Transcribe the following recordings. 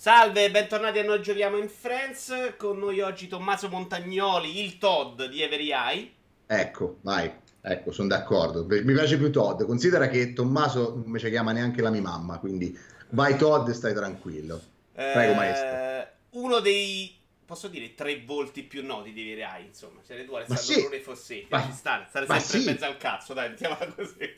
Salve, bentornati a Noi Giochiamo in Friends. Con noi oggi Tommaso Montagnoli, il Todd di Every Eye. Ecco, vai. Ecco, sono d'accordo. Mi piace più Todd. Considera che Tommaso non mi ci chiama neanche la mia mamma, quindi vai Todd e stai tranquillo. Prego, Eh, maestro. Uno dei, posso dire, tre volti più noti di Every Eye, insomma. Siete tu, Alessandro sì. Brune Fossetti. Ma- Ci sta, stare sempre in sì. mezzo al cazzo, dai, mettiamola così.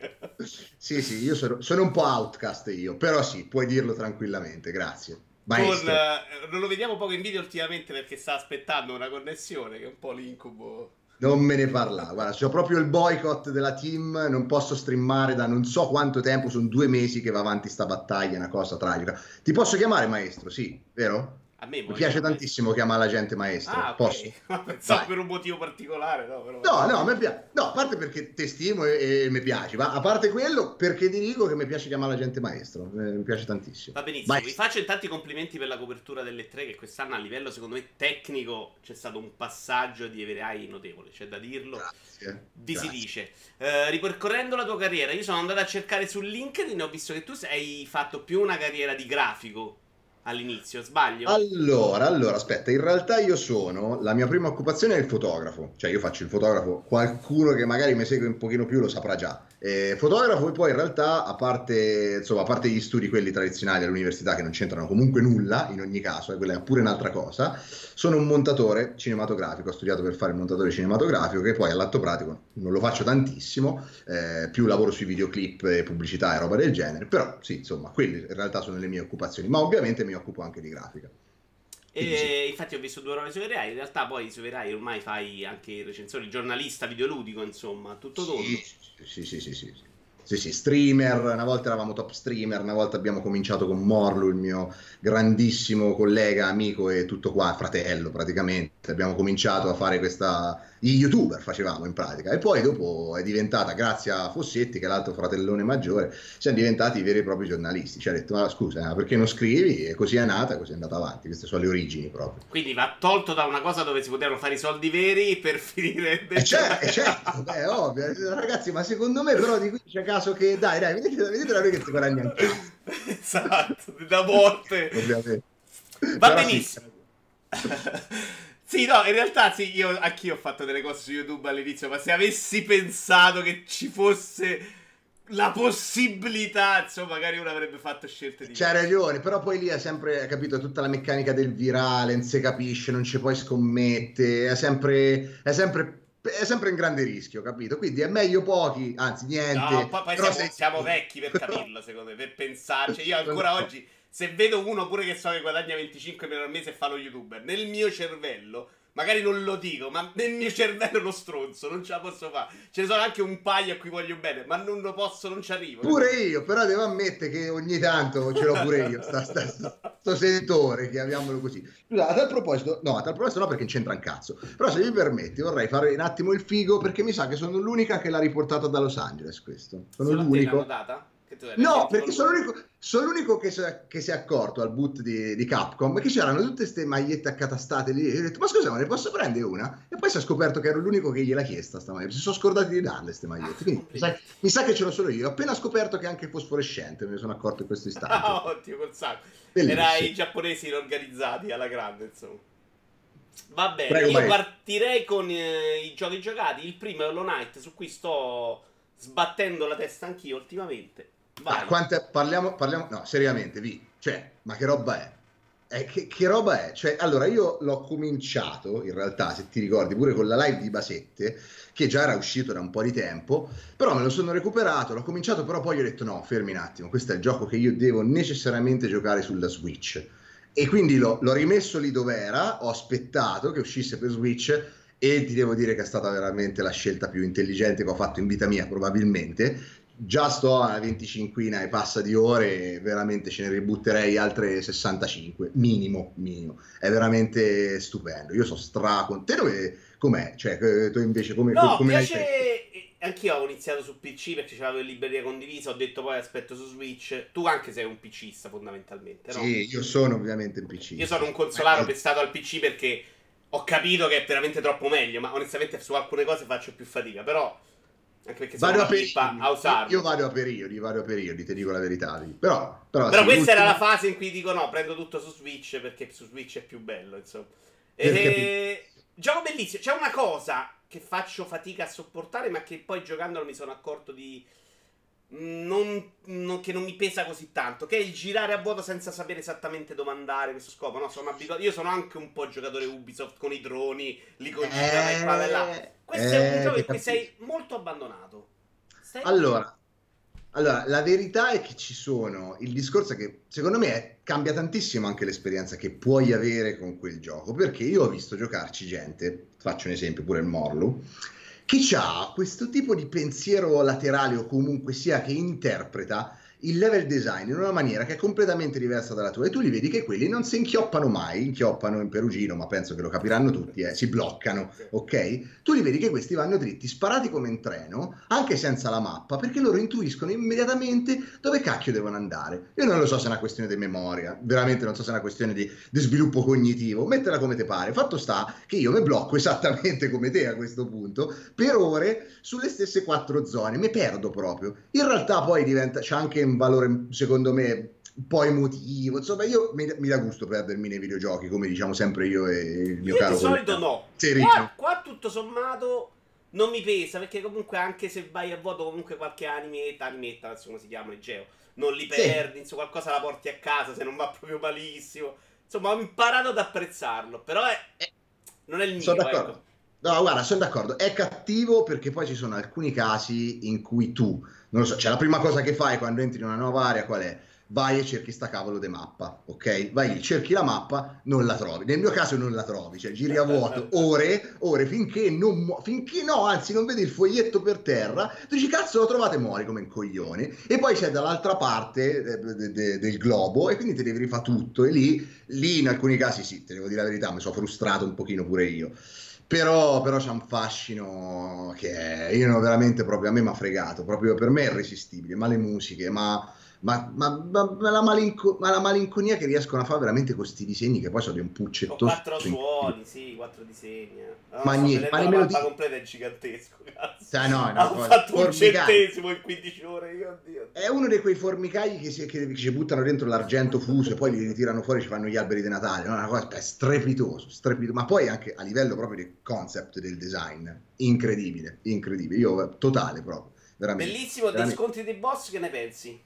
Sì, sì, io sono, sono un po' outcast io, però sì, puoi dirlo tranquillamente, grazie. Con, Maestro. eh, non lo vediamo poco in video ultimamente perché sta aspettando una connessione che è un po' l'incubo. Non me ne parla, guarda, c'ho proprio il boycott della team, non posso streamare da non so quanto tempo, sono due mesi che va avanti sta battaglia, è una cosa tragica. Ti posso chiamare maestro? Sì, vero? A me Mi piace tantissimo chiamare la gente maestro. Ah, ok. Posso? Per un motivo particolare, no? Però... No, no, a me piace. No, a parte perché ti stimo e, e mi piaci, ma a parte quello, perché ti dico che mi piace chiamare la gente maestro. eh, mi piace tantissimo. Va benissimo, Vai. vi faccio intanto i complimenti per la copertura delle tre che quest'anno a livello secondo me tecnico c'è stato un passaggio di Everai notevole, c'è da dirlo. Grazie. Vi si grazie. dice, Eh, ripercorrendo la tua carriera, io sono andato a cercare su LinkedIn e ho visto che tu hai fatto più una carriera di grafico all'inizio, sbaglio? Allora, allora, aspetta, in realtà io sono, la mia prima occupazione è il fotografo, cioè io faccio il fotografo, qualcuno che magari mi segue un pochino più lo saprà già. Eh, fotografo e poi in realtà, a parte, insomma, a parte gli studi quelli tradizionali all'università che non c'entrano comunque nulla, in ogni caso, e quella è pure un'altra cosa, sono un montatore cinematografico, ho studiato per fare il montatore cinematografico che poi all'atto pratico non lo faccio tantissimo, eh, più lavoro sui videoclip e pubblicità e roba del genere, però sì, insomma, quelle in realtà sono le mie occupazioni, ma ovviamente mi occupo anche di grafica. E infatti ho visto due ore su Everai, in realtà poi su Everai ormai fai anche il recensore, il giornalista videoludico, insomma, tutto tondo. Sì, sì, sì, sì, sì. Sì, sì, streamer, una volta eravamo top streamer, una volta abbiamo cominciato con Morlu, il mio grandissimo collega, amico e tutto qua, fratello praticamente. Abbiamo cominciato a fare questa... i youtuber facevamo in pratica e poi dopo è diventata, grazie a Fossetti, che è l'altro fratellone maggiore, siamo diventati veri e propri giornalisti. Ci ha detto, ma scusa, ma perché non scrivi? E così è nata, così è andata avanti. Queste sono le origini proprio. Quindi va tolto da una cosa dove si potevano fare i soldi veri per finire... E c'è, e certo, beh, ovvio, ragazzi, ma secondo me però di qui c'è caso che, dai, dai, vedete, vedete noi che si guadagna anche esatto, da morte. ovviamente. Va Però benissimo. Sì, no, in realtà sì, io anch'io ho fatto delle cose su YouTube all'inizio, ma se avessi pensato che ci fosse la possibilità, insomma, magari uno avrebbe fatto scelte di C'hai ragione, però poi lì è sempre, capito, tutta la meccanica del virale, non si capisce, non ci puoi scommette, è sempre, è sempre, è sempre in grande rischio, capito? Quindi è meglio pochi, anzi niente. No, poi, poi però siamo, sei- siamo vecchi per capirlo, secondo me, per pensarci. Io ancora oggi, se vedo uno pure che so che guadagna 25 euro al mese e fa lo youtuber, nel mio cervello, magari non lo dico, ma nel mio cervello uno stronzo, non ce la posso fare. Ce ne sono anche un paio a cui voglio bene, ma non lo posso, non ci arrivo. Pure io, però devo ammettere che ogni tanto ce l'ho pure io, sta, sta, sta- sto sentore, chiamiamolo così. Scusa, a tal proposito, no, a tal proposito no perché c'entra un cazzo, però se mi permetti vorrei fare un attimo il figo perché mi sa che sono l'unica che l'ha riportato da Los Angeles questo. Sono Solo a te l'unico. l'hanno data? Eri No, perché sono l'unico, sono l'unico che, si è- che si è accorto al boot di, di Capcom che c'erano tutte queste magliette accatastate lì. E ho detto, ma scusa, ma ne posso prendere una? E poi si è scoperto che ero l'unico che gliel'ha chiesta sta maglietta. Si sono scordati di darle queste magliette. Quindi mi sa, mi sa che ce l'ho solo io. Ho appena scoperto che è anche fosforescente, me ne sono accorto in questo istante. Ah, ottimo, col sacco. Bellissimo. Era i giapponesi organizzati alla grande, insomma. Va bene, Prego, io maestro. partirei con eh, i giochi giocati. Il primo è Hollow Knight, su cui sto sbattendo la testa anch'io ultimamente. Quante- parliamo, parliamo, no, seriamente, vi, cioè, ma che roba è? Eh, che, che roba è? Cioè, allora, io l'ho cominciato, in realtà, se ti ricordi, pure con la live di Basette, che già era uscito da un po' di tempo, però me lo sono recuperato, l'ho cominciato, però poi ho detto, no, fermi un attimo, questo è il gioco che io devo necessariamente giocare sulla Switch. E quindi l'ho, l'ho rimesso lì dove era, ho aspettato che uscisse per Switch e ti devo dire che è stata veramente la scelta più intelligente che ho fatto in vita mia, probabilmente. Già sto a 25 e passa di ore, e veramente ce ne ributterei altre 65, minimo, minimo. È veramente stupendo. Io sono stracontento. Te com'è? Cioè, eh, tu invece come, No, come piace... Anch'io ho iniziato su PC perché c'avevo in libreria condivisa, ho detto poi aspetto su Switch. Tu anche sei un PCista fondamentalmente, no? Sì, io sono ovviamente un PC. Io sono un consolaro Eh, pestato al PC perché ho capito che è veramente troppo meglio, ma onestamente su alcune cose faccio più fatica, però perché vado a periodi. a usarlo. Io vado a periodi, vado a periodi, ti dico la verità. Però, però, Però sì, questa era la fase in cui dico no, prendo tutto su Switch perché su Switch è più bello, insomma. E... Gioco bellissimo. C'è una cosa che faccio fatica a sopportare, ma che poi giocandolo mi sono accorto di... Non, non- che non mi pesa così tanto, che è il girare a vuoto senza sapere esattamente dove andare, questo scopo, no? Sono abituato, io sono anche un po' giocatore Ubisoft con i droni, li congira e qua e là. Questo è un eh, gioco in cui sei molto abbandonato. Stai- Allora, allora, la verità è che ci sono. Il discorso è che secondo me è- cambia tantissimo anche l'esperienza che puoi avere con quel gioco. Perché io ho visto giocarci gente, faccio un esempio pure il Morlu, che ha questo tipo di pensiero laterale o comunque sia che interpreta il level design in una maniera che è completamente diversa dalla tua e tu li vedi che quelli non si inchioppano mai, inchioppano in perugino, ma penso che lo capiranno tutti, eh, si bloccano, ok? Tu li vedi che questi vanno dritti, sparati come in treno, anche senza la mappa, perché loro intuiscono immediatamente dove cacchio devono andare. Io non lo so se è una questione di memoria, veramente non so se è una questione di, di sviluppo cognitivo, mettela come te pare. Fatto sta che io mi blocco esattamente come te a questo punto, per ore sulle stesse quattro zone, mi perdo proprio. In realtà poi diventa, c'è anche un valore, secondo me, un po' emotivo, insomma io mi, mi dà gusto perdermi nei videogiochi, come diciamo sempre io e il mio Io caro di solito no. Serino. Qua, qua tutto sommato non mi pesa perché comunque anche se vai a vuoto comunque qualche animetta, animetta come si chiama, il geo, non li Sì. perdi, insomma qualcosa la porti a casa se non va proprio malissimo. Insomma ho imparato ad apprezzarlo, però è... Eh, non è il mio, Sono d'accordo. ecco. No, guarda, sono d'accordo. È cattivo perché poi ci sono alcuni casi in cui tu, non lo so, cioè la prima cosa che fai quando entri in una nuova area qual è? Vai e cerchi sta cavolo di mappa, ok? Vai lì, cerchi la mappa, non la trovi. Nel mio caso non la trovi, cioè giri a vuoto ore, ore finché non mu- finché no, anzi non vedi il foglietto per terra, tu dici cazzo lo trovate muori come un coglione e poi c'è dall'altra parte eh, de- de- del globo e quindi ti devi rifare tutto e lì, lì in alcuni casi sì, te devo dire la verità, mi sono frustrato un pochino pure io. Però, però c'è un fascino che io veramente proprio a me mi ha fregato, proprio per me è irresistibile, ma le musiche, ma, ma, ma- ma- ma la malinco- ma la malinconia che riescono a fare veramente con questi disegni che poi sono di un puccetto. quattro suoni, sì, quattro disegni. eh. No, Ma niente, ma melodie- mappa completa è gigantesco, cazzo. Cioè, no, una Ho fatto un formicata. centesimo in 15 ore, io oddio. È uno di quei formicai che, si, che, che ci buttano dentro l'argento fuso e poi li ritirano fuori e ci fanno gli alberi di Natale. No? È una cosa è strepitoso, strepitoso, ma poi anche a livello proprio di concept del design, incredibile, incredibile. Io totale proprio, veramente. Bellissimo, dei veramente. scontri dei boss, che ne pensi?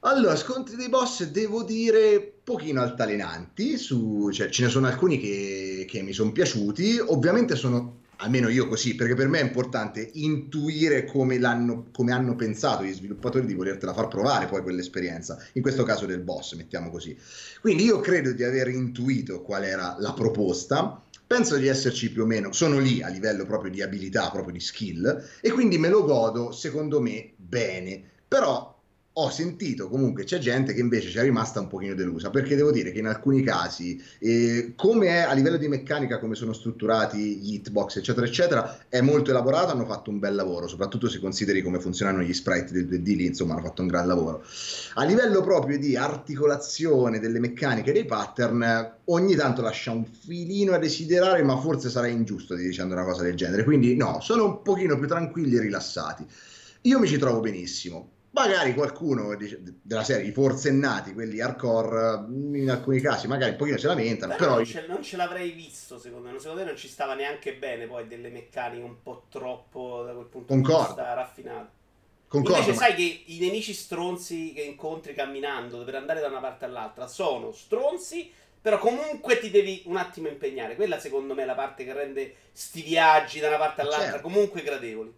Allora, scontri dei boss devo dire pochino altalenanti, su, cioè, ce ne sono alcuni che, che mi sono piaciuti, ovviamente sono, almeno io così, perché per me è importante intuire come, come hanno pensato gli sviluppatori di volertela far provare poi quell'esperienza, in questo caso del boss, mettiamo così. Quindi io credo di aver intuito qual era la proposta, penso di esserci più o meno, sono lì a livello proprio di abilità, proprio di skill, e quindi me lo godo, secondo me, bene. Però ho sentito comunque c'è gente che invece ci è rimasta un pochino delusa perché devo dire che in alcuni casi eh, come è a livello di meccanica come sono strutturati gli hitbox eccetera eccetera è molto elaborato hanno fatto un bel lavoro soprattutto se consideri come funzionano gli sprite del 2D lì insomma hanno fatto un gran lavoro. A livello proprio di articolazione delle meccaniche dei pattern ogni tanto lascia un filino a desiderare ma forse sarà ingiusto di dicendo una cosa del genere. Quindi no sono un pochino più tranquilli e rilassati. Io mi ci trovo benissimo magari qualcuno dice- della serie, i forsennati, quelli hardcore, in alcuni casi magari un pochino si lamentano, Però però non, ce, non ce l'avrei visto, secondo me. Secondo me non ci stava neanche bene poi delle meccaniche un po' troppo da quel punto Concordo. di vista raffinate. concordo, Invece ma- sai che i nemici stronzi che incontri camminando per andare da una parte all'altra sono stronzi, però comunque ti devi un attimo impegnare. Quella secondo me è la parte che rende sti viaggi da una parte all'altra Certo. comunque gradevoli.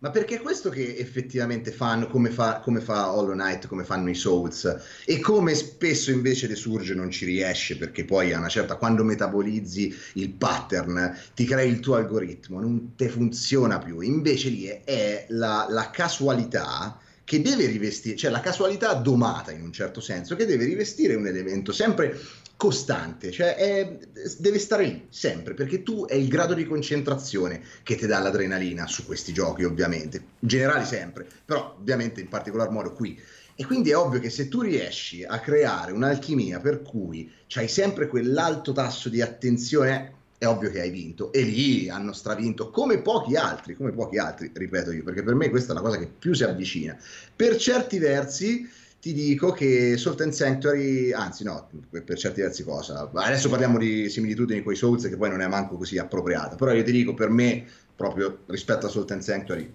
Ma perché è questo che effettivamente fanno, come fa, come fa Hollow Knight, come fanno i Souls, e come spesso invece The Surge non ci riesce, perché poi a una certa, quando metabolizzi il pattern, ti crei il tuo algoritmo, non te funziona più. Invece lì è, è la, la casualità che deve rivestire, cioè la casualità domata in un certo senso, che deve rivestire un elemento sempre costante, cioè è- deve stare lì sempre, perché tu è il grado di concentrazione che ti dà l'adrenalina su questi giochi, ovviamente, in generale sempre, però ovviamente in particolar modo qui. E quindi è ovvio che se tu riesci a creare un'alchimia per cui c'hai sempre quell'alto tasso di attenzione, è ovvio che hai vinto e lì hanno stravinto come pochi altri, come pochi altri, ripeto io, perché per me questa è la cosa che più si avvicina. Per certi versi ti dico che Salt and Sanctuary, anzi no, per certi versi cosa, adesso parliamo di similitudini con i Souls che poi non è manco così appropriata, però io ti dico per me proprio rispetto a Salt and Sanctuary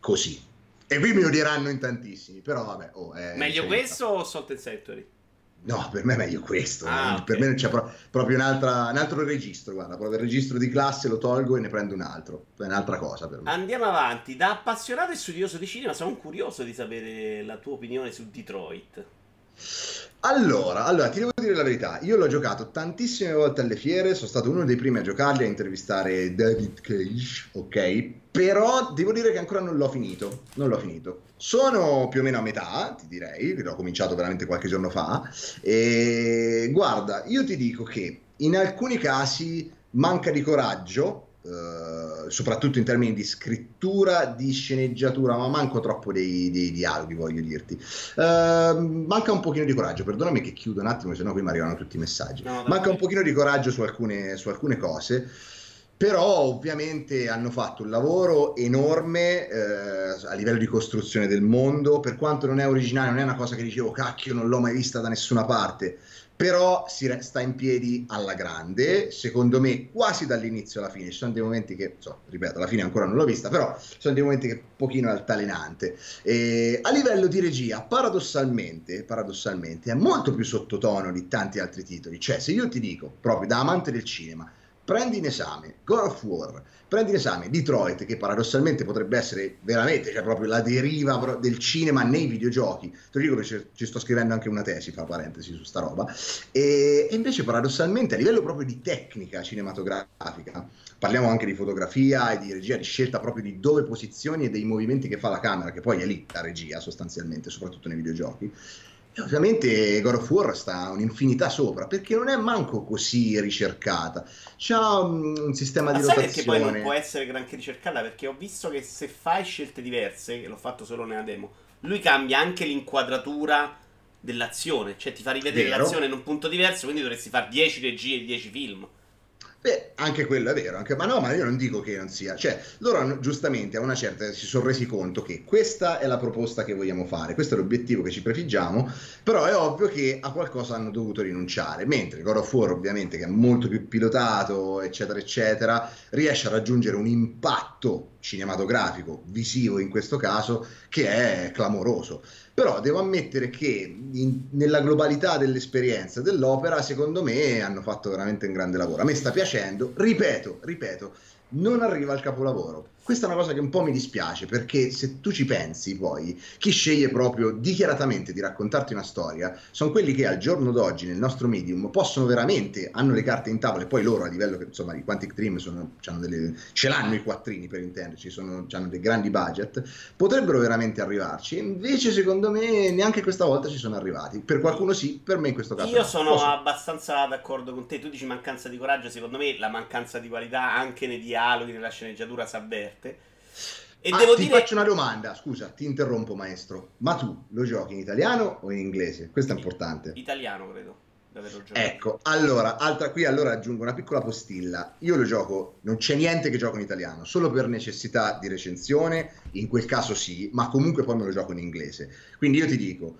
così. E qui mi odieranno in tantissimi, però vabbè. Oh, Meglio questo o Salt and Sanctuary? No, per me è meglio questo. Ah, per okay. me c'è pro- proprio un altro registro. Guarda, proprio il registro di classe lo tolgo e ne prendo un altro. È un'altra cosa per me. Andiamo avanti. Da appassionato e studioso di cinema, sono curioso di sapere la tua opinione su Detroit. Allora, allora, ti devo dire la verità, io l'ho giocato tantissime volte alle fiere, sono stato uno dei primi a giocarli, a intervistare David Cage, ok? Però devo dire che ancora non l'ho finito, non l'ho finito. Sono più o meno a metà, ti direi, l'ho cominciato veramente qualche giorno fa, e guarda, io ti dico che in alcuni casi manca di coraggio, Uh, soprattutto in termini di scrittura, di sceneggiatura, ma manco troppo dei, dei dialoghi, voglio dirti. Uh, manca un pochino di coraggio, perdonami che chiudo un attimo, se no qui mi arrivano tutti i messaggi. No, manca un pochino di coraggio su alcune, su alcune cose. Però ovviamente hanno fatto un lavoro enorme eh, a livello di costruzione del mondo, per quanto non è originale, non è una cosa che dicevo cacchio non l'ho mai vista da nessuna parte, però si sta in piedi alla grande, secondo me quasi dall'inizio alla fine, ci sono dei momenti che, so, ripeto, alla fine ancora non l'ho vista, però ci sono dei momenti che un pochino altalenante. E a livello di regia, paradossalmente, paradossalmente, è molto più sottotono di tanti altri titoli, cioè se io ti dico, proprio da amante del cinema, prendi in esame God of War, prendi in esame Detroit, che paradossalmente potrebbe essere veramente cioè proprio la deriva del cinema nei videogiochi. Te lo dico perché ci sto scrivendo anche una tesi, fra parentesi, su sta roba. E, e invece paradossalmente a livello proprio di tecnica cinematografica, parliamo anche di fotografia e di regia, di scelta proprio di dove posizioni e dei movimenti che fa la camera, che poi è lì la regia sostanzialmente, soprattutto nei videogiochi ovviamente God of War sta un'infinità sopra perché non è manco così ricercata. C'ha un, un sistema Ma di rotazione. perché poi non può essere granché ricercata? Perché ho visto che se fai scelte diverse, che l'ho fatto solo nella demo, lui cambia anche l'inquadratura dell'azione, cioè ti fa rivedere Vero. l'azione in un punto diverso, quindi dovresti fare 10 regie e 10 film. Beh, anche quello è vero, anche, ma no, ma io non dico che non sia, cioè loro hanno, giustamente a una certa si sono resi conto che questa è la proposta che vogliamo fare, questo è l'obiettivo che ci prefiggiamo, però è ovvio che a qualcosa hanno dovuto rinunciare, mentre God of War ovviamente che è molto più pilotato, eccetera, eccetera, riesce a raggiungere un impatto cinematografico, visivo in questo caso, che è clamoroso. Però devo ammettere che in, nella globalità dell'esperienza dell'opera, secondo me hanno fatto veramente un grande lavoro. A me sta piacendo, ripeto, ripeto, non arriva al capolavoro. Questa è una cosa che un po' mi dispiace perché se tu ci pensi poi, chi sceglie proprio dichiaratamente di raccontarti una storia sono quelli che al giorno d'oggi nel nostro medium possono veramente, hanno le carte in tavola e poi loro a livello che insomma i Quantic Dream sono, delle, ce l'hanno i quattrini per intenderci, sono, hanno dei grandi budget, potrebbero veramente arrivarci invece secondo me neanche questa volta ci sono arrivati. Per qualcuno sì, per me in questo caso Io no. sono Posso... abbastanza d'accordo con te, tu dici mancanza di coraggio, secondo me la mancanza di qualità anche nei dialoghi, nella sceneggiatura si avverte e ah, devo ti dire... faccio una domanda, scusa, ti interrompo maestro, ma tu lo giochi in italiano o in inglese? Questo è importante. Italiano, credo. Ecco, allora, altra qui allora aggiungo una piccola postilla. Io lo gioco, non c'è niente che gioco in italiano, solo per necessità di recensione, in quel caso sì, ma comunque poi me lo gioco in inglese. Quindi io ti dico,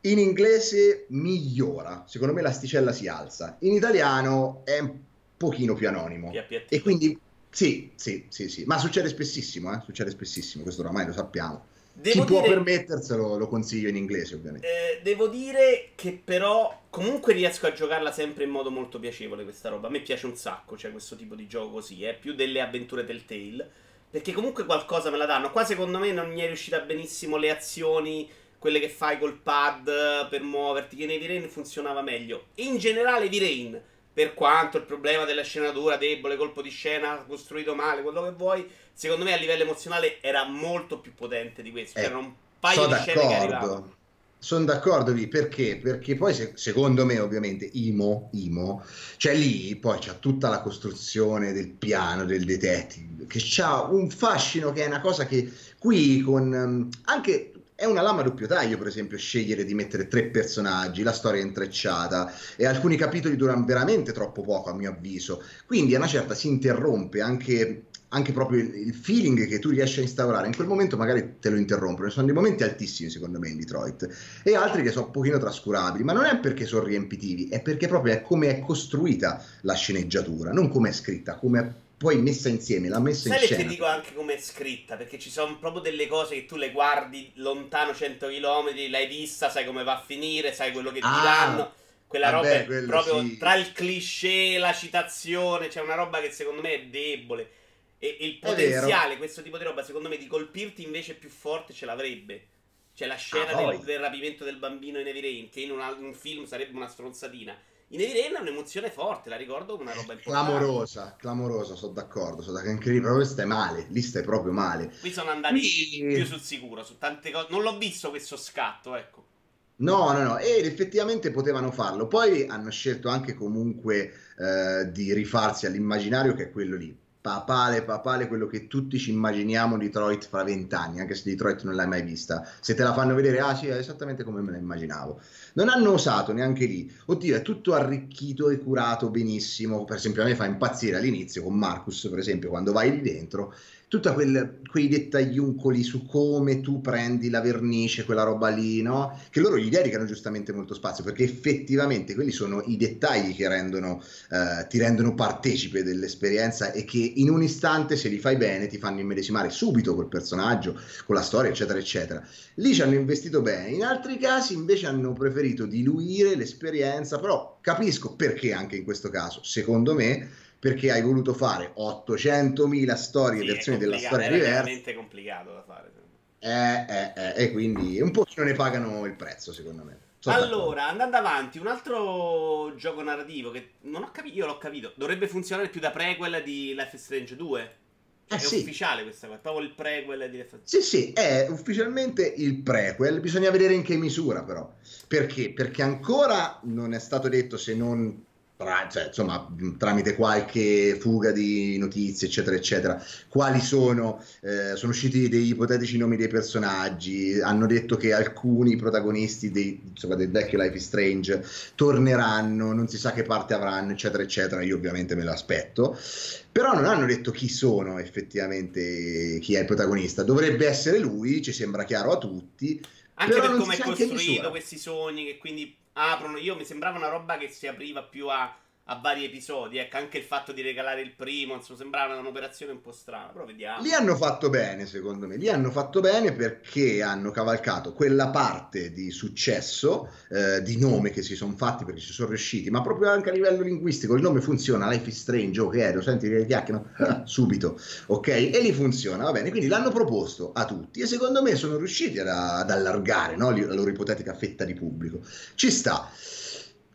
in inglese migliora, secondo me l'asticella si alza, in italiano è un pochino più anonimo. E quindi sì, sì, sì, sì, ma succede spessissimo, eh? succede spessissimo, questo oramai lo sappiamo. Devo Chi dire, può permetterselo lo consiglio in inglese, ovviamente. Eh, devo dire che però comunque riesco a giocarla sempre in modo molto piacevole questa roba. A me piace un sacco, cioè questo tipo di gioco così, eh? più delle avventure del Tale. Perché comunque qualcosa me la danno. Qua secondo me non mi è riuscita benissimo le azioni, quelle che fai col pad per muoverti, che nei V-Rain funzionava meglio. In generale V-Rain per quanto il problema della scenatura debole, colpo di scena costruito male, quello che vuoi, secondo me a livello emozionale era molto più potente di questo. Eh, C'erano un paio di scene che arrivavano. Sono d'accordo lì perché? Perché poi se, secondo me ovviamente Imo, Imo, cioè lì poi c'è tutta la costruzione del piano del detective che ha un fascino che è una cosa che qui con anche è una lama a doppio taglio, per esempio, scegliere di mettere tre personaggi, la storia è intrecciata e alcuni capitoli durano veramente troppo poco, a mio avviso. Quindi a una certa si interrompe anche anche proprio il, feeling che tu riesci a instaurare, in quel momento magari te lo interrompono. Sono dei momenti altissimi, secondo me, in Detroit, e altri che sono un pochino trascurabili, ma non è perché sono riempitivi, è perché proprio è come è costruita la sceneggiatura, non come è scritta, come è poi messa insieme, l'ha messa Sai in scena. Sai ti dico anche come è scritta, perché ci sono proprio delle cose che tu le guardi lontano 100 km, l'hai vista, sai come va a finire, sai quello che ah, diranno. Quella vabbè, roba è proprio sì. tra il cliché la citazione, c'è una roba che secondo me è debole. E, e il potenziale, questo tipo di roba, secondo me, di colpirti invece più forte ce l'avrebbe. Cioè la scena ah, del, del, rapimento del bambino in Heavy Rain, che in un film sarebbe una stronzatina. In Rain è un'emozione forte, la ricordo come una roba importante. Clamorosa, clamorosa, sono d'accordo. Sono d'accordo. Anche lì proprio stai male, lì stai proprio male. Qui sono andati Qui... più sul sicuro, su tante cose. Non l'ho visto questo scatto, ecco. No, no, no, ed effettivamente potevano farlo. Poi hanno scelto anche comunque eh, di rifarsi all'immaginario che è quello lì papale, papale quello che tutti ci immaginiamo Detroit fra vent'anni, anche se Detroit non l'hai mai vista. Se te la fanno vedere, ah sì, è esattamente come me la immaginavo. Non hanno osato neanche lì. Oddio, è tutto arricchito e curato benissimo. Per esempio, a me fa impazzire all'inizio con Marcus, per esempio, quando vai lì dentro tutti quei dettagliuncoli su come tu prendi la vernice, quella roba lì, no? Che loro gli dedicano giustamente molto spazio, perché effettivamente quelli sono i dettagli che rendono, eh, ti rendono partecipe dell'esperienza e che in un istante, se li fai bene, ti fanno immedesimare subito col personaggio, con la storia, eccetera, eccetera. Lì ci hanno investito bene, in altri casi invece hanno preferito diluire l'esperienza, però capisco perché anche in questo caso, secondo me, perché hai voluto fare 800.000 storie, sì, versioni della storia diverse. È veramente complicato da fare. Eh, eh, eh, e quindi un po' ne pagano il prezzo, secondo me. Sono allora, andando avanti, un altro gioco narrativo che non ho capito, io l'ho capito, dovrebbe funzionare più da prequel di Life is Strange 2. Cioè, eh, è sì. ufficiale questa cosa, proprio il prequel di Life. Sì, sì, è ufficialmente il prequel, bisogna vedere in che misura però. Perché? Perché ancora non è stato detto se non tra, cioè, insomma, tramite qualche fuga di notizie, eccetera, eccetera, quali sono, eh, sono usciti degli ipotetici nomi dei personaggi, hanno detto che alcuni protagonisti dei, insomma, del vecchio Life is Strange torneranno, non si sa che parte avranno, eccetera, eccetera, io ovviamente me lo aspetto, però non hanno detto chi sono effettivamente, chi è il protagonista, dovrebbe essere lui, ci sembra chiaro a tutti, anche per come è costruito questi sogni che quindi aprono. Io mi sembrava una roba che si apriva più a, a vari episodi. Ecco, anche il fatto di regalare il primo, insomma, sembrava un'operazione un po' strana. Però vediamo. Li hanno fatto bene, secondo me. Li hanno fatto bene perché hanno cavalcato quella parte di successo, eh, di nome che si sono fatti perché ci sono riusciti, ma proprio anche a livello linguistico. Il nome funziona, Life is Strange, è, lo senti le chiacchiere? subito, ok? E lì funziona, va bene. Quindi l'hanno proposto a tutti e secondo me sono riusciti ad, ad allargare no? la loro ipotetica fetta di pubblico. Ci sta.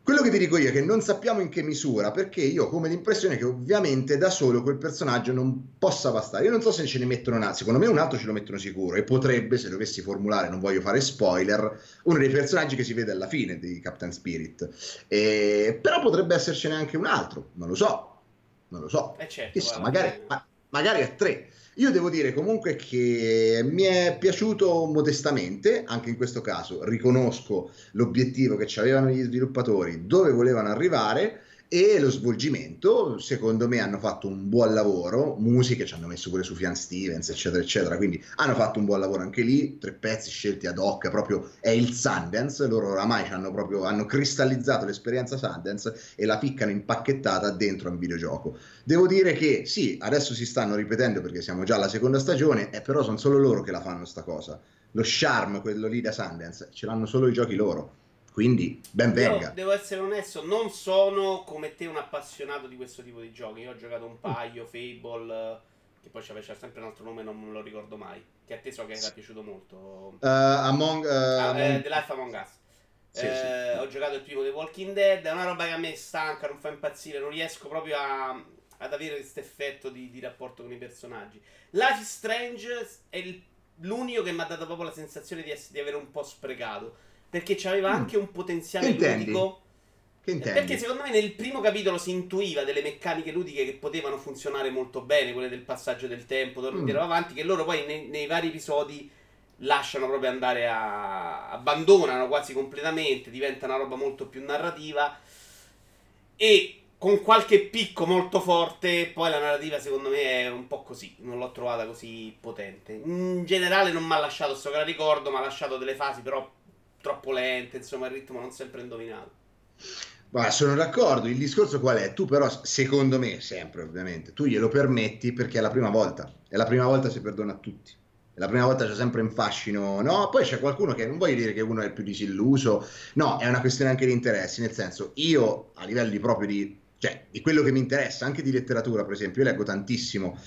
Quello che ti dico io è che non sappiamo in che misura, perché io ho come l'impressione che ovviamente da solo quel personaggio non possa bastare. Io non so se ce ne mettono un altro, secondo me un altro ce lo mettono sicuro e potrebbe, se dovessi formulare, non voglio fare spoiler, uno dei personaggi che si vede alla fine di Captain Spirit. E... Però potrebbe essercene anche un altro, non lo so, non lo so. Eh certo, Chissà, magari, ma, magari a tre. Io devo dire comunque che mi è piaciuto modestamente, anche in questo caso riconosco l'obiettivo che ci avevano gli sviluppatori, dove volevano arrivare e lo svolgimento secondo me hanno fatto un buon lavoro. Musiche ci hanno messo pure su Fian Stevens eccetera eccetera. Quindi hanno fatto un buon lavoro anche lì. Tre pezzi scelti ad hoc proprio è il Sundance. Loro oramai hanno proprio hanno cristallizzato l'esperienza Sundance e la ficcano impacchettata dentro a un videogioco. Devo dire che sì adesso si stanno ripetendo perché siamo già alla seconda stagione e però sono solo loro che la fanno sta cosa. Lo charm quello lì da Sundance ce l'hanno solo i giochi loro quindi ben venga. Io devo essere onesto, non sono come te un appassionato di questo tipo di giochi. Io ho giocato un paio, Fable, che poi c'era sempre un altro nome, non lo ricordo mai. Che a te so che era piaciuto molto. Uh, among, uh, ah, among... Eh, The Life Among Us. Sì, eh, sì. Ho giocato il primo The Walking Dead, è una roba che a me stanca, non fa impazzire, non riesco proprio a, ad avere questo effetto di, di, rapporto con i personaggi. Life is Strange è il, l'unico che mi ha dato proprio la sensazione di, essere, di avere un po' sprecato perché c'aveva mm. anche un potenziale ludico. Perché secondo me nel primo capitolo si intuiva delle meccaniche ludiche che potevano funzionare molto bene, quelle del passaggio del tempo, tornare mm. avanti, che loro poi nei, nei, vari episodi lasciano proprio andare a... abbandonano quasi completamente, diventa una roba molto più narrativa e con qualche picco molto forte, poi la narrativa secondo me è un po' così, non l'ho trovata così potente. In generale non mi ha lasciato sto gran ricordo, mi ha lasciato delle fasi però troppo lente, insomma il ritmo non sempre indovinato. Ma sono d'accordo, il discorso qual è? Tu però, secondo me, sempre ovviamente, tu glielo permetti perché è la prima volta, è la prima volta si perdona a tutti. La prima volta c'è sempre un fascino, no? Poi c'è qualcuno che non voglio dire che uno è il più disilluso, no, è una questione anche di interessi, nel senso, io a livelli proprio di, cioè, di quello che mi interessa, anche di letteratura, per esempio, io leggo tantissimo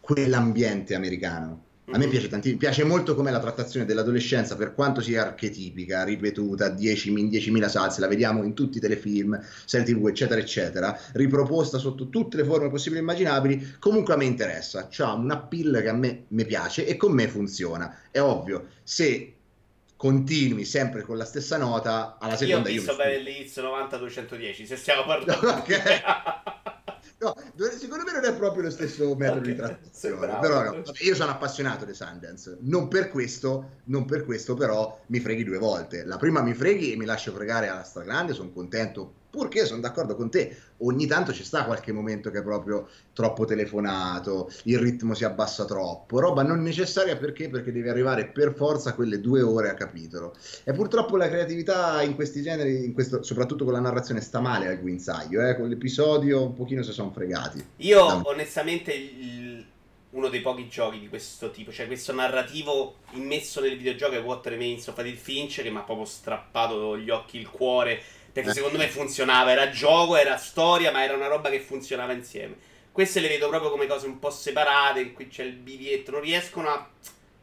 quell'ambiente americano, a me piace, tanti, piace molto come la trattazione dell'adolescenza, per quanto sia archetipica, ripetuta, 10, 10.000 salse, la vediamo in tutti i telefilm, serie tv, eccetera, eccetera, riproposta sotto tutte le forme possibili e immaginabili, comunque a me interessa, c'ha un appeal che a me, me piace e con me funziona. È ovvio, se continui sempre con la stessa nota, alla seconda io ho visto bene l'Iz 90-210, se stiamo parlando... okay. No, secondo me non è proprio lo stesso metodo okay, di trattazione. Però no, io sono appassionato di Sundance. Non per questo, non per questo, però mi freghi due volte. La prima mi freghi e mi lascio fregare alla stragrande, sono contento purché sono d'accordo con te, ogni tanto ci sta qualche momento che è proprio troppo telefonato, il ritmo si abbassa troppo, roba non necessaria perché? Perché devi arrivare per forza a quelle due ore a capitolo. E purtroppo la creatività in questi generi, in questo, soprattutto con la narrazione, sta male al guinzaglio, eh? con l'episodio un pochino si sono fregati. Io da... onestamente il, uno dei pochi giochi di questo tipo, cioè questo narrativo immesso nel videogioco è What Remains of Edith Finch che mi ha proprio strappato gli occhi, il cuore perché eh. secondo me funzionava, era gioco, era storia, ma era una roba che funzionava insieme. Queste le vedo proprio come cose un po' separate, in cui c'è il biglietto, non riescono a,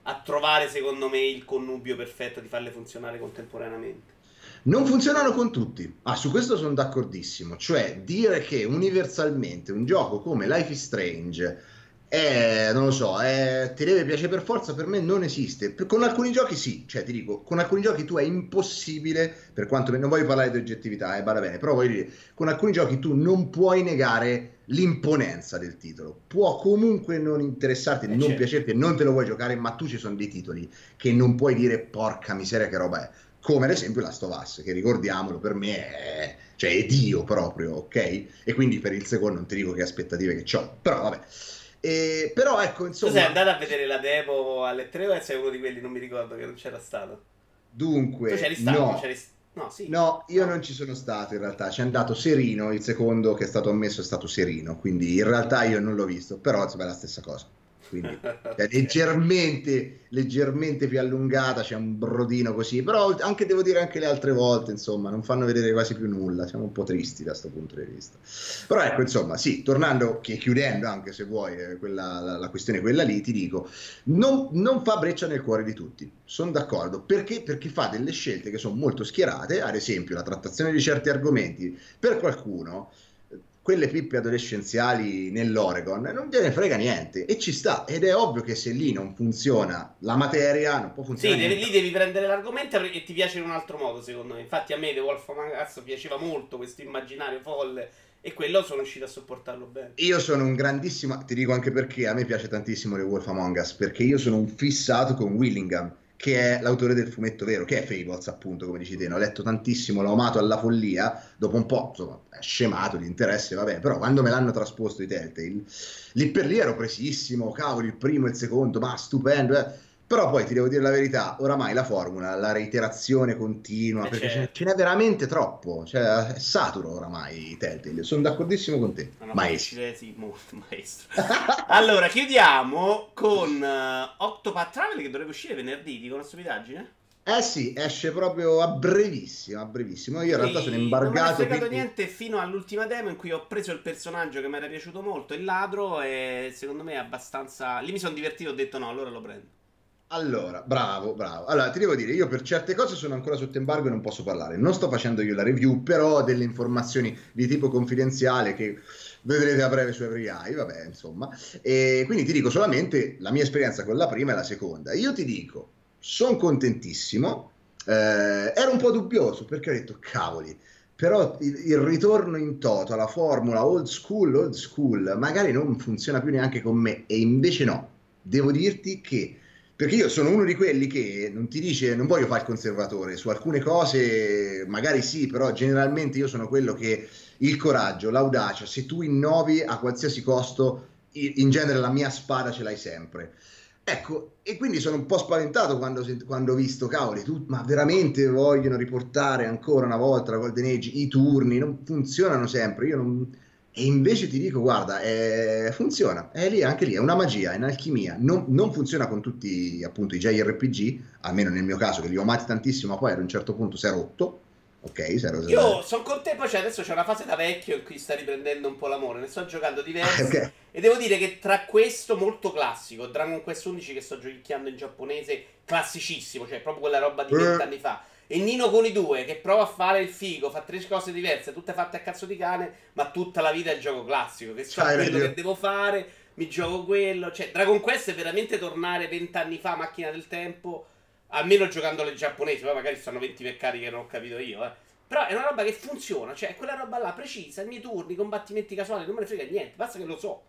a trovare secondo me il connubio perfetto di farle funzionare contemporaneamente. Non funzionano con tutti. Ah, su questo sono d'accordissimo. Cioè, dire che universalmente un gioco come Life is Strange eh, non lo so, eh, ti deve piacere per forza, per me non esiste. Con alcuni giochi sì, cioè ti dico, con alcuni giochi tu è impossibile, per quanto non voglio parlare di oggettività, eh, vada bene, però voglio dire, con alcuni giochi tu non puoi negare l'imponenza del titolo. Può comunque non interessarti, eh, non certo. piacerti, non te lo vuoi giocare, ma tu ci sono dei titoli che non puoi dire porca miseria che roba è. Come ad esempio Last of Us, che ricordiamolo, per me è, cioè, è Dio proprio, ok? E quindi per il secondo non ti dico che aspettative che ho, però vabbè. E, però ecco, insomma... Tu sei andato a vedere la demo alle 3 o sei uno di quelli, non mi ricordo, che non c'era stato? Dunque, tu c'eri stato? No. C'eri... No, sì. no, io non ci sono stato in realtà, c'è andato Serino, il secondo che è stato ammesso è stato Serino, quindi in realtà io non l'ho visto, però insomma è la stessa cosa quindi è leggermente, leggermente più allungata, c'è un brodino così, però anche devo dire anche le altre volte, insomma, non fanno vedere quasi più nulla, siamo un po' tristi da questo punto di vista. Però ecco, insomma, sì, tornando, chiudendo anche se vuoi eh, quella, la, la, questione quella lì, ti dico, non, non fa breccia nel cuore di tutti, sono d'accordo, perché? Perché fa delle scelte che sono molto schierate, ad esempio la trattazione di certi argomenti, per qualcuno quelle pippe adolescenziali nell'Oregon non gliene frega niente. E ci sta ed è ovvio che se lì non funziona la materia non può funzionare sì lì devi prendere l'argomento e ti piace in un altro modo secondo me. Infatti a me The Wolf Among Us piaceva molto questo immaginario folle e quello sono riuscito a sopportarlo bene. Io sono un grandissimo, ti dico anche perché a me piace tantissimo The Wolf Among Us, perché io sono un fissato con Willingham che è l'autore del fumetto vero, che è Fables, appunto, come dici te. Ne ho letto tantissimo, l'ho amato alla follia. Dopo un po', insomma, è scemato l'interesse, vabbè. Però quando me l'hanno trasposto i Telltale, lì per lì ero presissimo. Cavolo, il primo e il secondo, ma stupendo. Eh però poi ti devo dire la verità, oramai la formula, la reiterazione continua, eh perché certo. ce n'è veramente troppo, cioè è saturo oramai Telltale, sono d'accordissimo con te, maestro. Sì, molto maestro. allora, chiudiamo con uh, Octopath Travel che dovrebbe uscire venerdì, dico una stupidaggine? Eh sì, esce proprio a brevissimo, a brevissimo. Io in realtà sono imbargato. Non fregato quindi... niente fino all'ultima demo in cui ho preso il personaggio che mi era piaciuto molto, il ladro, e secondo me è abbastanza... Lì mi sono divertito, ho detto no, allora lo prendo. Allora, bravo, bravo. Allora, ti devo dire, io per certe cose sono ancora sotto embargo e non posso parlare. Non sto facendo io la review, però ho delle informazioni di tipo confidenziale che vedrete a breve su Every vabbè, insomma. E quindi ti dico solamente la mia esperienza con la prima e la seconda. Io ti dico, sono contentissimo, eh, ero un po' dubbioso perché ho detto, cavoli, però il, ritorno in toto alla formula old school, old school, magari non funziona più neanche con me, e invece no. Devo dirti che Perché io sono uno di quelli che non ti dice, non voglio fare il conservatore, su alcune cose magari sì, però generalmente io sono quello che il coraggio, l'audacia, se tu innovi a qualsiasi costo, in genere la mia spada ce l'hai sempre. Ecco, e quindi sono un po' spaventato quando, quando ho visto, cavoli, tu, ma veramente vogliono riportare ancora una volta la Golden Age? I turni non funzionano sempre, io non e invece ti dico, guarda, è... funziona, è lì, anche lì, è una magia, è un'alchimia. Non, non, funziona con tutti appunto i JRPG, almeno nel mio caso, che li ho amati tantissimo, ma poi ad un certo punto si è rotto. Ok, si è rotto. Io sono con te, poi c'è, adesso c'è una fase da vecchio in cui sta riprendendo un po' l'amore. Ne sto giocando diversi. okay. E devo dire che tra questo molto classico, Dragon Quest 11 che sto giochicchiando in giapponese, classicissimo, cioè proprio quella roba di vent'anni fa e Nino con i due che prova a fare il figo, fa tre cose diverse, tutte fatte a cazzo di cane, ma tutta la vita è il gioco classico, che so quello che devo fare, mi gioco quello. Cioè, Dragon Quest è veramente tornare vent'anni fa, macchina del tempo, almeno giocando alle giapponesi, poi magari stanno 20 peccati che non ho capito io, eh. Però è una roba che funziona, cioè è quella roba là precisa, i miei turni, i combattimenti casuali, non me ne frega niente, basta che lo so.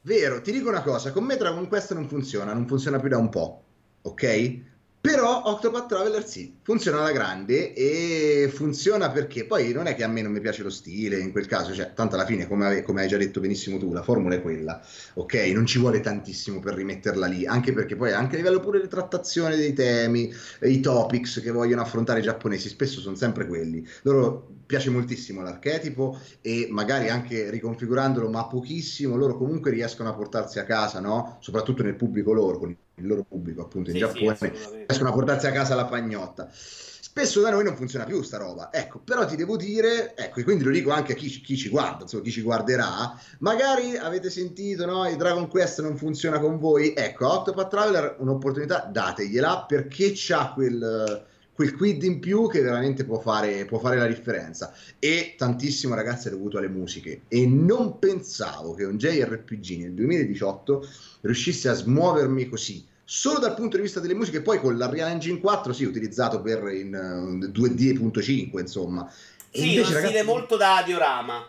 Vero, ti dico una cosa, con me Dragon Quest non funziona, non funziona più da un po', ok? Però Octopath Traveler sì, funziona alla grande e funziona perché poi non è che a me non mi piace lo stile in quel caso, cioè tanto alla fine come, come, hai già detto benissimo tu, la formula è quella, ok? Non ci vuole tantissimo per rimetterla lì, anche perché poi anche a livello pure di trattazione dei temi, i topics che vogliono affrontare i giapponesi, spesso sono sempre quelli. Loro piace moltissimo l'archetipo e magari anche riconfigurandolo, ma pochissimo, loro comunque riescono a portarsi a casa, no? Soprattutto nel pubblico loro, con il loro pubblico appunto in sì, Giappone, sì, riescono a portarsi a casa la pagnotta. Spesso da noi non funziona più sta roba, ecco, però ti devo dire, ecco, e quindi lo dico anche a chi, chi ci guarda, insomma, chi ci guarderà, magari avete sentito, no, il Dragon Quest non funziona con voi, ecco, Octopath Traveler un'opportunità, dategliela, perché c'ha quel quel quid in più che veramente può fare, può fare la differenza. E tantissimo, ragazzi, è dovuto alle musiche. E non pensavo che un JRPG nel 2018 riuscisse a smuovermi così. Solo dal punto di vista delle musiche, poi con l'Unreal Engine 4, sì, utilizzato per in uh, 2D.5, insomma. E sì, invece, uno stile molto da diorama.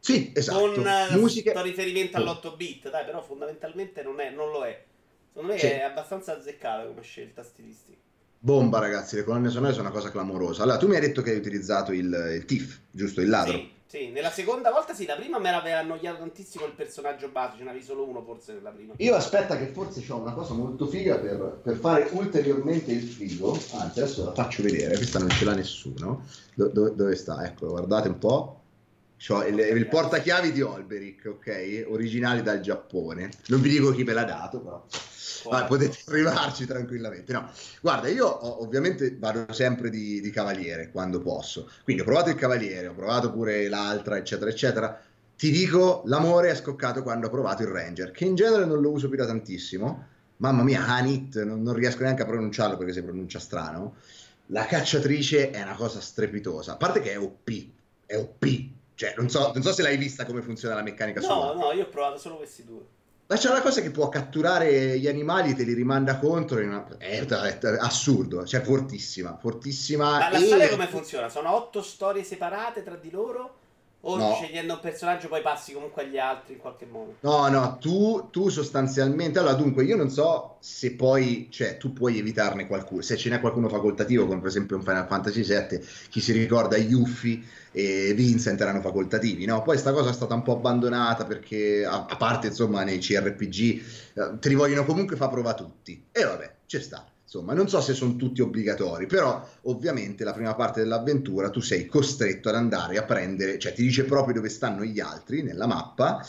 Sì, esatto. Con eh, musiche... riferimento all'8 bit, dai, però fondamentalmente non, è, non lo è. Secondo me sì. è abbastanza azzeccata come scelta stilistica. Bomba, ragazzi, le colonne sonore sono una cosa clamorosa. Allora, tu mi hai detto che hai utilizzato il, il TIFF, giusto? Il ladro. Sì, sì, nella seconda volta sì, la prima mi aveva annoiato tantissimo il personaggio base, ce n'avevi solo uno forse nella prima. Io aspetta che forse ho una cosa molto figa per, per, fare ulteriormente il figo. Anzi, adesso la faccio vedere, questa non ce l'ha nessuno. Do, do, dove sta? Eccolo, guardate un po'. C'ho il, il portachiavi di Olberic, ok? Originali dal Giappone. Non vi dico chi me l'ha dato, però ah, potete arrivarci tranquillamente. No, guarda, io ho, ovviamente vado sempre di, di, cavaliere quando posso. Quindi ho provato il cavaliere, ho provato pure l'altra, eccetera, eccetera. Ti dico, l'amore è scoccato quando ho provato il Ranger, che in genere non lo uso più da tantissimo. Mamma mia, Hanit, non, non riesco neanche a pronunciarlo perché si pronuncia strano. La cacciatrice è una cosa strepitosa, a parte che è OP, è OP. Cioè, non so, non so se l'hai vista come funziona la meccanica no, sua. No, no, io ho provato solo questi due. Ma c'è una cosa che può catturare gli animali e te li rimanda contro. Una... È, è, è, assurdo, cioè fortissima, fortissima. Ma la e... storia come funziona? Sono otto storie separate tra di loro? O no. scegliendo un personaggio poi passi comunque agli altri in qualche modo? No, no, tu, tu, sostanzialmente... Allora, dunque, io non so se poi... Cioè, tu puoi evitarne qualcuno. Se ce n'è qualcuno facoltativo, come per esempio in Final Fantasy VII, chi si ricorda Yuffie e Vincent erano facoltativi, no? Poi sta cosa è stata un po' abbandonata perché, a, a parte, insomma, nei CRPG, eh, te li vogliono comunque fa prova tutti. E vabbè, ci sta. Insomma, non so se sono tutti obbligatori, però ovviamente la prima parte dell'avventura tu sei costretto ad andare a prendere, cioè ti dice proprio dove stanno gli altri nella mappa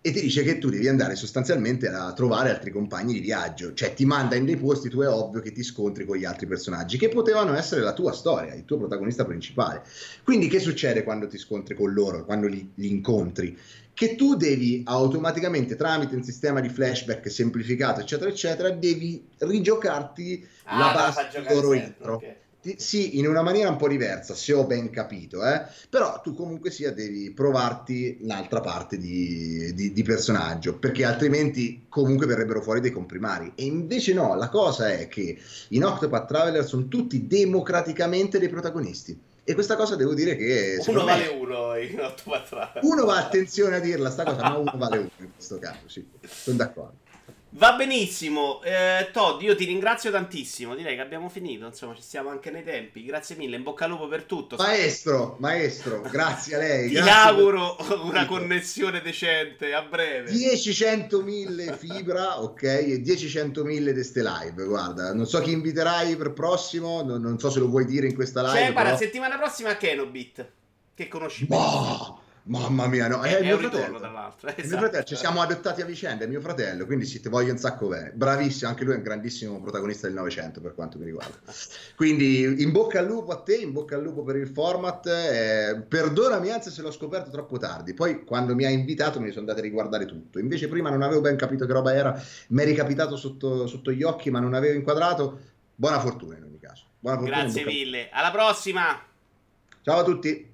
e ti dice che tu devi andare sostanzialmente a trovare altri compagni di viaggio, cioè ti manda in dei posti, tu è ovvio che ti scontri con gli altri personaggi che potevano essere la tua storia, il tuo protagonista principale. Quindi che succede quando ti scontri con loro, quando li, li incontri? che tu devi automaticamente tramite un sistema di flashback semplificato eccetera eccetera devi rigiocarti ah, la base loro intro okay. Sì in una maniera un po' diversa se ho ben capito eh? però tu comunque sia devi provarti l'altra parte di, di, di personaggio perché altrimenti comunque verrebbero fuori dei comprimari e invece no la cosa è che in Octopath Traveler sono tutti democraticamente dei protagonisti e questa cosa devo dire che... Uno vale uno in 8 Uno va attenzione a dirla sta cosa, ma uno vale uno in questo caso, sì, sono d'accordo. Va benissimo, eh, Todd, io ti ringrazio tantissimo. Direi che abbiamo finito, insomma, ci siamo anche nei tempi. Grazie mille, in bocca al lupo per tutto. Maestro, maestro, grazie a lei. ti auguro per... una connessione decente a breve. 10-100 mille fibra, ok, e 10-100 mille di ste live. Guarda, non so chi inviterai per prossimo, non, non, so se lo vuoi dire in questa live. Cioè, guarda, però... settimana prossima Kenobit, che conosci boh! Mamma mia, no, è, è, mio fratello. È Esatto. mio fratello, ci siamo adottati a vicenda, è mio fratello, quindi sì, ti voglio un sacco bene. Bravissimo, anche lui è un grandissimo protagonista del Novecento per quanto mi riguarda. Quindi in bocca al lupo a te, in bocca al lupo per il format. Eh, perdonami anzi se l'ho scoperto troppo tardi. Poi quando mi ha invitato mi sono andato a riguardare tutto. Invece prima non avevo ben capito che roba era, mi è ricapitato sotto, sotto gli occhi ma non avevo inquadrato. Buona fortuna in ogni caso. Buona fortuna, Grazie mille, alla prossima! Ciao a tutti.